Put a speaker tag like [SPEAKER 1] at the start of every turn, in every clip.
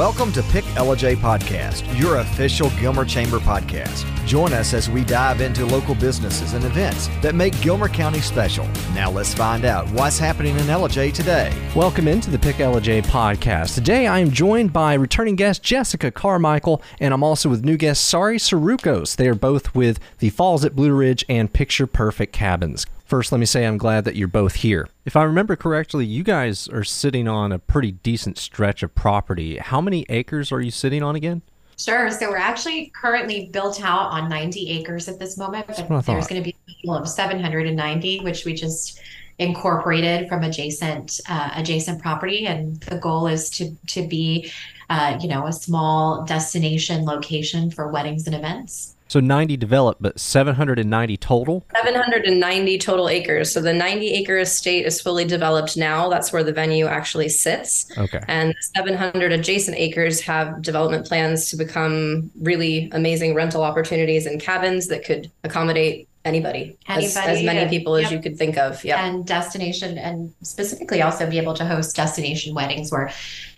[SPEAKER 1] Welcome to Pick Ellijay Podcast, your official Gilmer Chamber podcast. Join us as we dive into local businesses and events that make Gilmer County special. Now let's find out what's happening in Ellijay today.
[SPEAKER 2] Welcome into the Pick Ellijay podcast. Today I am joined by returning guest Jessica Carmichael, and I'm also with new guest Sari Saroukos. They are both with the Falls at Blue Ridge and Picture Perfect Cabins. First, let me say I'm glad that you're both here. If I remember correctly, you guys are sitting on a pretty decent stretch of property. How many acres are you sitting on again?
[SPEAKER 3] Sure. So we're actually currently built out on 90 acres at this moment, but there's going to be a total of 790, which we just incorporated from adjacent uh, adjacent property, and the goal is to to be, uh, you know, a small destination location for weddings and events.
[SPEAKER 2] So 90 developed, but 790 total.
[SPEAKER 4] 790 total acres. So the 90 acre estate is fully developed now. That's where the venue actually sits.
[SPEAKER 2] Okay.
[SPEAKER 4] And 700 adjacent acres have development plans to become really amazing rental opportunities and cabins that could accommodate anybody, as,
[SPEAKER 3] Anybody,
[SPEAKER 4] as many
[SPEAKER 3] and-
[SPEAKER 4] people as
[SPEAKER 3] yep.
[SPEAKER 4] you could think of. Yeah.
[SPEAKER 3] and destination and specifically also be able to host destination weddings where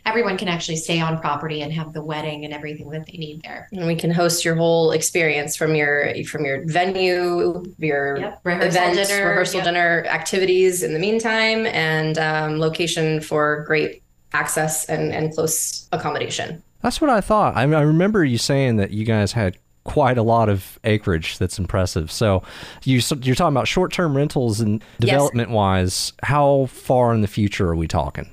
[SPEAKER 3] everyone can actually stay on property and have the wedding and everything that they need there.
[SPEAKER 4] And we can host your whole experience from your from your venue, your
[SPEAKER 3] Yep. Rehearsal
[SPEAKER 4] event,
[SPEAKER 3] dinner,
[SPEAKER 4] rehearsal
[SPEAKER 3] yep.
[SPEAKER 4] dinner activities in the meantime, and um, location for great access and, and close accommodation.
[SPEAKER 2] That's what I thought. I, I remember you saying that you guys had quite a lot of acreage. That's impressive. So you you're talking about short-term rentals and
[SPEAKER 4] Yes.
[SPEAKER 2] development-wise. How far in the future are we talking?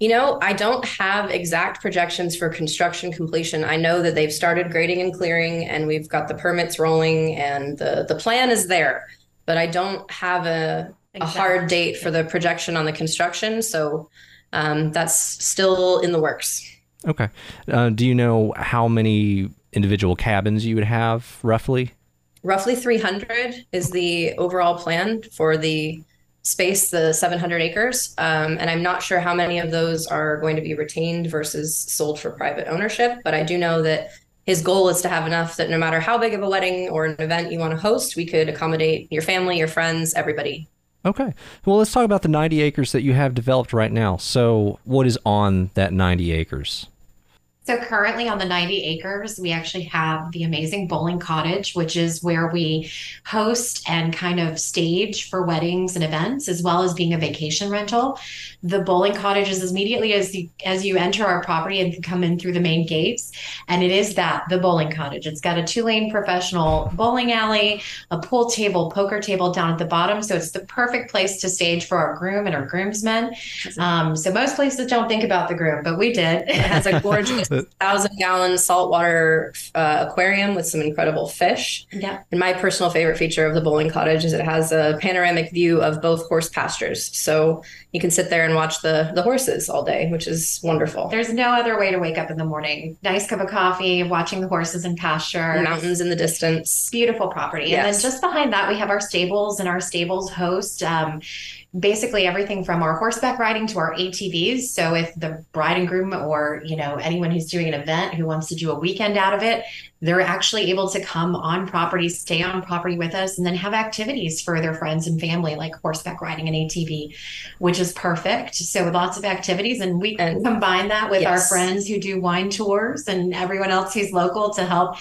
[SPEAKER 4] You know, I don't have exact projections for construction completion. I know that they've started grading and clearing, and we've got the permits rolling, and the the plan is there. But I don't have a a hard date for the projection on the construction, so um, that's still in the works.
[SPEAKER 2] Okay. Uh, do you know how many individual cabins you would have roughly?
[SPEAKER 4] Roughly 300 is the overall plan for the space, the 700 acres. Um, and I'm not sure how many of those are going to be retained versus sold for private ownership. But I do know that his goal is to have enough that no matter how big of a wedding or an event you want to host, we could accommodate your family, your friends, everybody.
[SPEAKER 2] Okay. Well, let's talk about the 90 acres that you have developed right now. So, what is on that 90 acres?
[SPEAKER 3] So currently on the 90 acres, we actually have the amazing bowling cottage, which is where we host and kind of stage for weddings and events, as well as being a vacation rental. The bowling cottage is immediately as you as you enter our property and come in through the main gates, and it is that the bowling cottage. It's got a two-lane professional bowling alley, a pool table, poker table down at the bottom. So it's the perfect place to stage for our groom and our groomsmen. Um, so most places don't think about the groom, but we did.
[SPEAKER 4] It has a gorgeous thousand gallon saltwater uh, aquarium with some incredible fish.
[SPEAKER 3] yeah.
[SPEAKER 4] And my personal favorite feature of the bowling cottage is it has a panoramic view of both horse pastures. So you can sit there and watch the the horses all day, which is wonderful.
[SPEAKER 3] There's no other way to wake up in the morning. Nice cup of coffee, watching the horses in pasture.
[SPEAKER 4] Mountains in the distance.
[SPEAKER 3] Beautiful property. And then just behind that, we have our stables, and our stables host um, basically everything from our horseback riding to our ATVs. So if the bride and groom or, you know, anyone who's doing an event who wants to do a weekend out of it, they're actually able to come on property, stay on property with us, and then have activities for their friends and family, like horseback riding and ATV, which is perfect. So lots of activities, and we
[SPEAKER 4] And-
[SPEAKER 3] combine that with our friends who do wine tours and everyone else who's local to help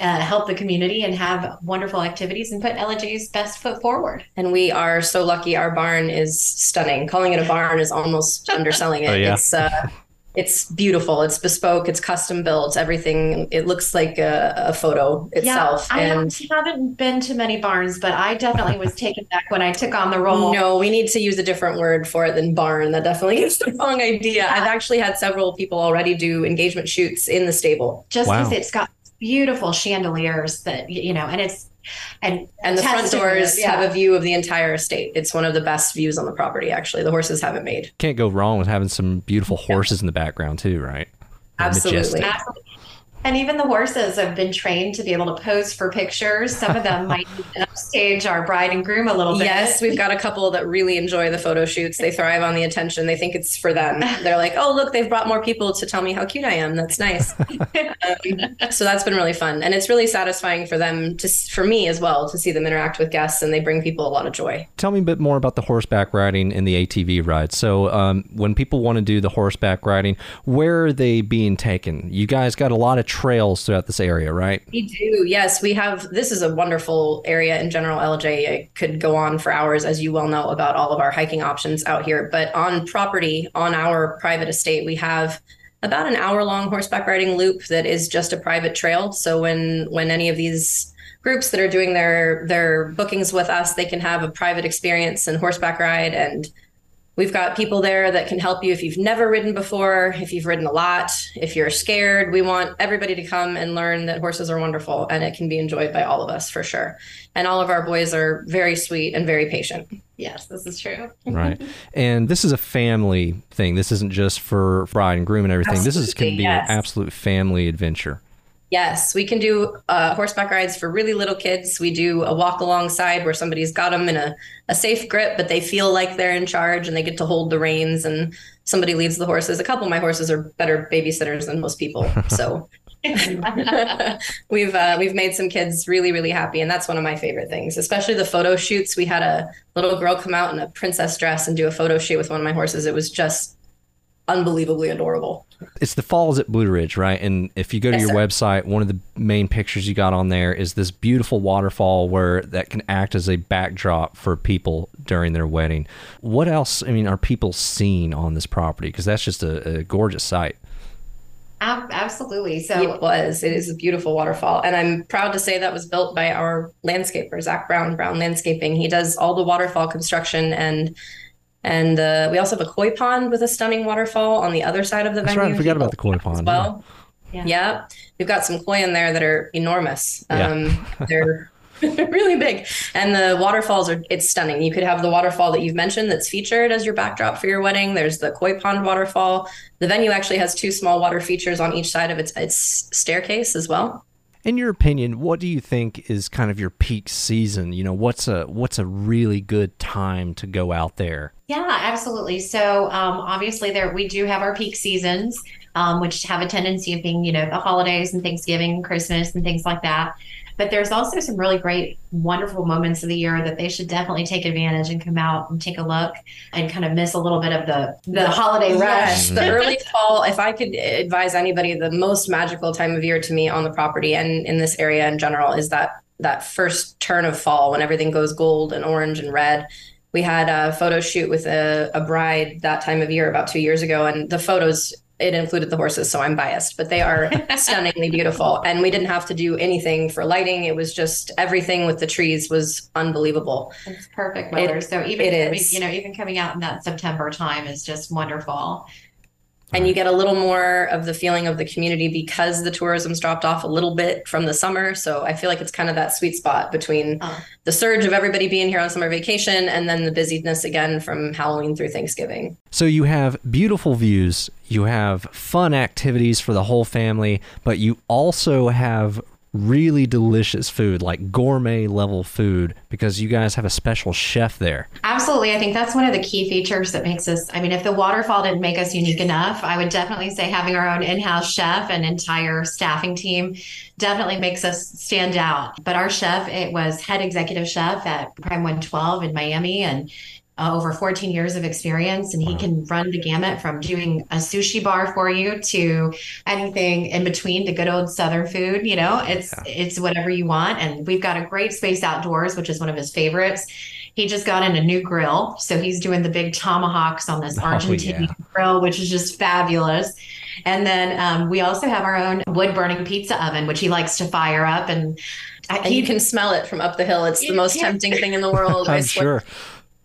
[SPEAKER 3] uh, help the community and have wonderful activities and put Ellijay's best foot forward.
[SPEAKER 4] And we are so lucky. Our barn is stunning. Calling it a barn is almost underselling it.
[SPEAKER 2] Oh, yeah.
[SPEAKER 4] It's uh, it's beautiful. It's bespoke. It's custom built. Everything. It looks like a, a photo itself.
[SPEAKER 3] Yeah, I
[SPEAKER 4] and
[SPEAKER 3] haven't- haven't been to many barns, but I definitely was taken back when I took on the role.
[SPEAKER 4] No, we need to use a different word for it than barn. That definitely is the wrong idea.
[SPEAKER 3] Yeah.
[SPEAKER 4] I've actually had several people already do engagement shoots in the stable.
[SPEAKER 3] just
[SPEAKER 2] Wow.
[SPEAKER 3] because it's got beautiful chandeliers that you know, and it's and
[SPEAKER 4] And the front doors
[SPEAKER 3] it, yeah.
[SPEAKER 4] have a view of the entire estate. It's one of the best views on the property, actually. The horses have it made.
[SPEAKER 2] Can't go wrong with having some beautiful horses in the background, too, right?
[SPEAKER 4] Absolutely.
[SPEAKER 3] Absolutely. And even the horses have been trained to be able to pose for pictures. Some of them might upstage our bride and groom a little bit.
[SPEAKER 4] Yes, we've got a couple that really enjoy the photo shoots. They thrive on the attention. They think it's for them. They're like, oh, look, they've brought more people to tell me how cute I am. That's nice. um, so that's been really fun. And it's really satisfying for them to, for me as well, to see them interact with guests and they bring people a lot of joy.
[SPEAKER 2] Tell me a bit more about the horseback riding and the ATV ride. So, um, when people want to do the horseback riding, where are they being taken? You guys got a lot of trails throughout this area, right?
[SPEAKER 4] We do. Yes, we have. This is a wonderful area in general. Ellijay I could go on for hours, as you well know, about all of our hiking options out here. But on property, on our private estate, we have about an hour long horseback riding loop that is just a private trail. So when when any of these groups that are doing their their bookings with us, they can have a private experience and horseback ride and We've got people there that can help you if you've never ridden before, if you've ridden a lot, if you're scared. We want everybody to come and learn that horses are wonderful and it can be enjoyed by all of us for sure. And all of our boys are very sweet and very patient.
[SPEAKER 3] Yes, this is true.
[SPEAKER 2] right. And this is a family thing. This isn't just for bride and groom and everything. Absolutely, this is going to be yes. an absolute family adventure.
[SPEAKER 4] Yes, we can do uh, horseback rides for really little kids. We do a walk alongside where somebody's got them in a, a safe grip, but they feel like they're in charge and they get to hold the reins and somebody leads the horses. A couple of my horses are better babysitters than most people. So we've uh, we've made some kids really really happy and that's one of my favorite things especially the photo shoots we had a little girl come out in a princess dress and do a photo shoot with one of my horses it was just unbelievably adorable.
[SPEAKER 2] It's the falls at Blue Ridge, right? And if you go to yes, your sir. website, one of the main pictures you got on there is this beautiful waterfall where that can act as a backdrop for people during their wedding. What else, I mean, are people seeing on this property? Because that's just a, a gorgeous sight.
[SPEAKER 3] Absolutely. So
[SPEAKER 4] it was. It is a beautiful waterfall. And I'm proud to say that was built by our landscaper, Zach Brown, Brown Landscaping. He does all the waterfall construction and and uh, we also have a koi pond with a stunning waterfall on the other side of the
[SPEAKER 2] That's
[SPEAKER 4] venue.
[SPEAKER 2] Right, I forgot about the koi pond.
[SPEAKER 4] well, yeah. yeah. we've got some koi in there that are enormous. Um, yeah. they're really big, and the waterfalls are it's stunning. You could have the waterfall that you've mentioned that's featured as your backdrop for your wedding. There's the koi pond waterfall. The venue actually has two small water features on each side of its its staircase as well
[SPEAKER 2] in your opinion, what do you think is kind of your peak season? You know, what's a what's a really good time to go out there?
[SPEAKER 3] Yeah, absolutely. So um, obviously, there we do have our peak seasons, um, which have a tendency of being, you know, the holidays and Thanksgiving, Christmas, and things like that. But there's also some really great, wonderful moments of the year that they should definitely take advantage and come out and take a look and kind of miss a little bit of the the holiday rush.
[SPEAKER 4] the early fall. If I could advise anybody, the most magical time of year to me on the property and in this area in general is that that first turn of fall when everything goes gold and orange and red we had a photo shoot with a, a, bride that time of year about two years ago and the photos it included the horses, so I'm biased, but they are stunningly beautiful. And we didn't have to do anything for lighting. It was just everything with the trees was unbelievable.
[SPEAKER 3] It's perfect weather. It, so even it is. you know, even coming out in that September time is just wonderful
[SPEAKER 4] and you get a little more of the feeling of the community because the tourism's dropped off a little bit from the summer. So I feel like it's kind of that sweet spot between oh. the surge of everybody being here on summer vacation and then the busyness again from Halloween through Thanksgiving.
[SPEAKER 2] So you have beautiful views, you have fun activities for the whole family, but you also have really delicious food, like gourmet level food, because you guys have a special chef there.
[SPEAKER 3] Absolutely. I think that's one of the key features that makes us, I mean, if the waterfall didn't make us unique enough, I would definitely say having our own in house chef and entire staffing team definitely makes us stand out. But our chef, it was head executive chef at Prime 112 in Miami. And uh, over 14 years of experience and he can run the gamut from doing a sushi bar for you to anything in between the good old southern food you know it's yeah. it's whatever you want and we've got a great space outdoors which is one of his favorites he just got in a new grill so he's doing the big tomahawks on this oh, argentine yeah. grill which is just fabulous and then um, we also have our own wood burning pizza oven which he likes to fire up and
[SPEAKER 4] I, and you can smell it from up the hill. It's the most tempting thing in the world.
[SPEAKER 2] I'm sure.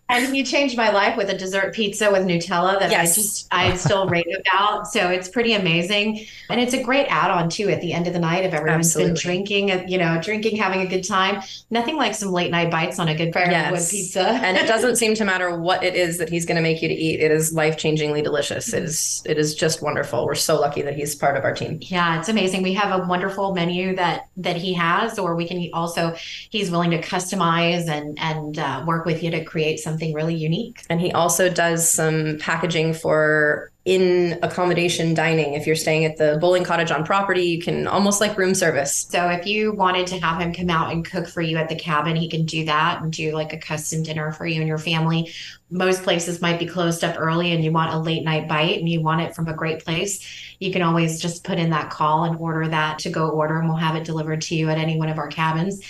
[SPEAKER 3] And he changed my life with a dessert pizza with Nutella that yes. I just I still rave about. So it's pretty amazing, and it's a great add-on too. At the end of the night, if everyone's Absolutely. been drinking, you know, drinking, having a good time, nothing like some late night bites on a good yes. pizza.
[SPEAKER 4] and it doesn't seem to matter what it is that he's going to make you to eat. It is life changingly delicious. It is it is just wonderful. We're so lucky that he's part of our team.
[SPEAKER 3] Yeah, it's amazing. We have a wonderful menu that that he has, or we can also he's willing to customize and and uh, work with you to create something really unique.
[SPEAKER 4] And he also does some packaging for in accommodation dining. If you're staying at the bowling cottage on property, you can almost like room service.
[SPEAKER 3] So if you wanted to have him come out and cook for you at the cabin, he can do that and do like a custom dinner for you and your family. Most places might be closed up early and you want a late night bite and you want it from a great place. You can always just put in that call and order that to go order and we'll have it delivered to you at any one of our cabins.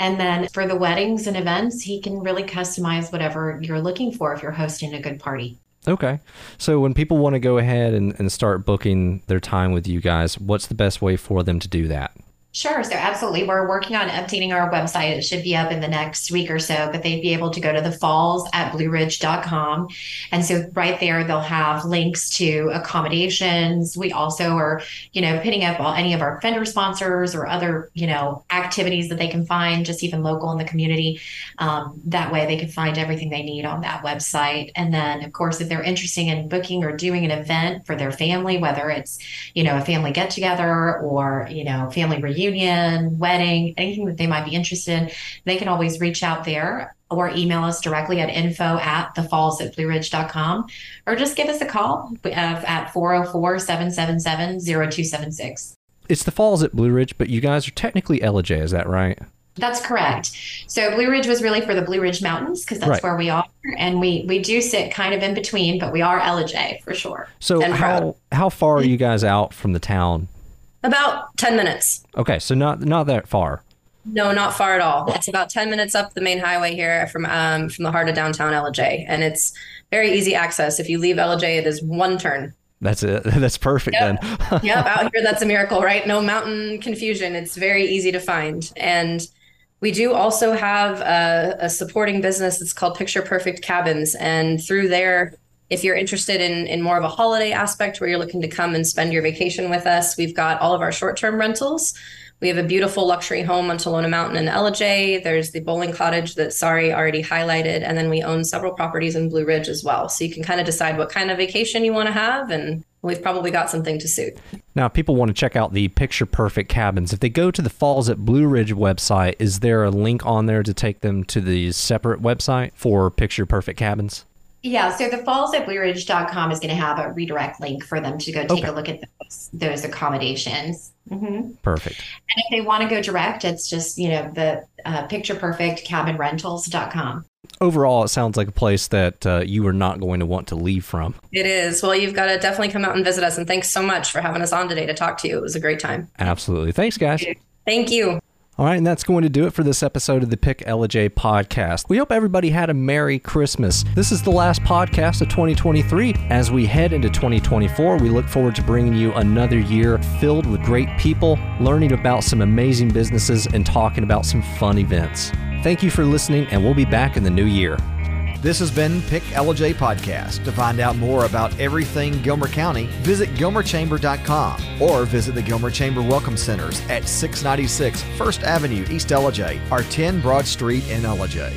[SPEAKER 3] And then for the weddings and events, he can really customize whatever you're looking for if you're hosting a good party.
[SPEAKER 2] Okay. So when people want to go ahead and, and start booking their time with you guys, what's the best way for them to do that?
[SPEAKER 3] Sure. So absolutely. We're working on updating our website. It should be up in the next week or so, but they'd be able to go to the falls at blueridge.com. And so right there, they'll have links to accommodations. We also are, you know, pitting up all, any of our vendor sponsors or other, you know, activities that they can find just even local in the community. Um, that way they can find everything they need on that website. And then of course, if they're interested in booking or doing an event for their family, whether it's, you know, a family get together or, you know, family reunion, reunion, wedding, anything that they might be interested in, they can always reach out there or email us directly at info at the falls at blueridge.com or just give us a call uh, at 404 777 0276.
[SPEAKER 2] It's the falls at Blue Ridge, but you guys are technically Ellijay, is that right?
[SPEAKER 3] That's correct. So Blue Ridge was really for the Blue Ridge Mountains because that's right. where we are, and we we do sit kind of in between, but we are Ellijay for sure.
[SPEAKER 2] So how how far are you guys out from the town
[SPEAKER 4] about 10 minutes.
[SPEAKER 2] Okay, so not not that far.
[SPEAKER 4] No, not far at all. It's about 10 minutes up the main highway here from um, from the heart of downtown Ellijay, and it's very easy access. If you leave Ellijay, it is one turn.
[SPEAKER 2] That's it. That's perfect
[SPEAKER 4] yep.
[SPEAKER 2] then.
[SPEAKER 4] yep, out here that's a miracle, right? No mountain confusion. It's very easy to find. And we do also have a, a supporting business. It's called Picture Perfect Cabins, and through there if you're interested in, in more of a holiday aspect where you're looking to come and spend your vacation with us, we've got all of our short term rentals. We have a beautiful luxury home on Talona Mountain in Ellijay. There's the bowling cottage that Sari already highlighted. And then we own several properties in Blue Ridge as well. So you can kind of decide what kind of vacation you want to have. And we've probably got something to suit.
[SPEAKER 2] Now, people want to check out the picture perfect cabins. If they go to the Falls at Blue Ridge website, is there a link on there to take them to the separate website for picture perfect cabins?
[SPEAKER 3] Yeah, so the falls at blueridge.com is going to have a redirect link for them to go take okay. a look at those, those accommodations.
[SPEAKER 2] Mm-hmm. Perfect.
[SPEAKER 3] And if they want to go direct, it's just, you know, the uh, picture perfect cabin rentals.com.
[SPEAKER 2] Overall, it sounds like a place that uh, you are not going to want to leave from.
[SPEAKER 4] It is. Well, you've got to definitely come out and visit us. And thanks so much for having us on today to talk to you. It was a great time.
[SPEAKER 2] Absolutely. Thanks, guys.
[SPEAKER 4] Thank you.
[SPEAKER 2] All right, and that's going to do it for this episode of the Pick Ellijay podcast. We hope everybody had a Merry Christmas. This is the last podcast of 2023. As we head into 2024, we look forward to bringing you another year filled with great people, learning about some amazing businesses, and talking about some fun events. Thank you for listening, and we'll be back in the new year.
[SPEAKER 1] This has been Pick Ellijay Podcast. To find out more about everything Gilmer County, visit gilmerchamber.com or visit the Gilmer Chamber Welcome Centers at 696 First Avenue, East Ellijay, or 10 Broad Street in Ellijay.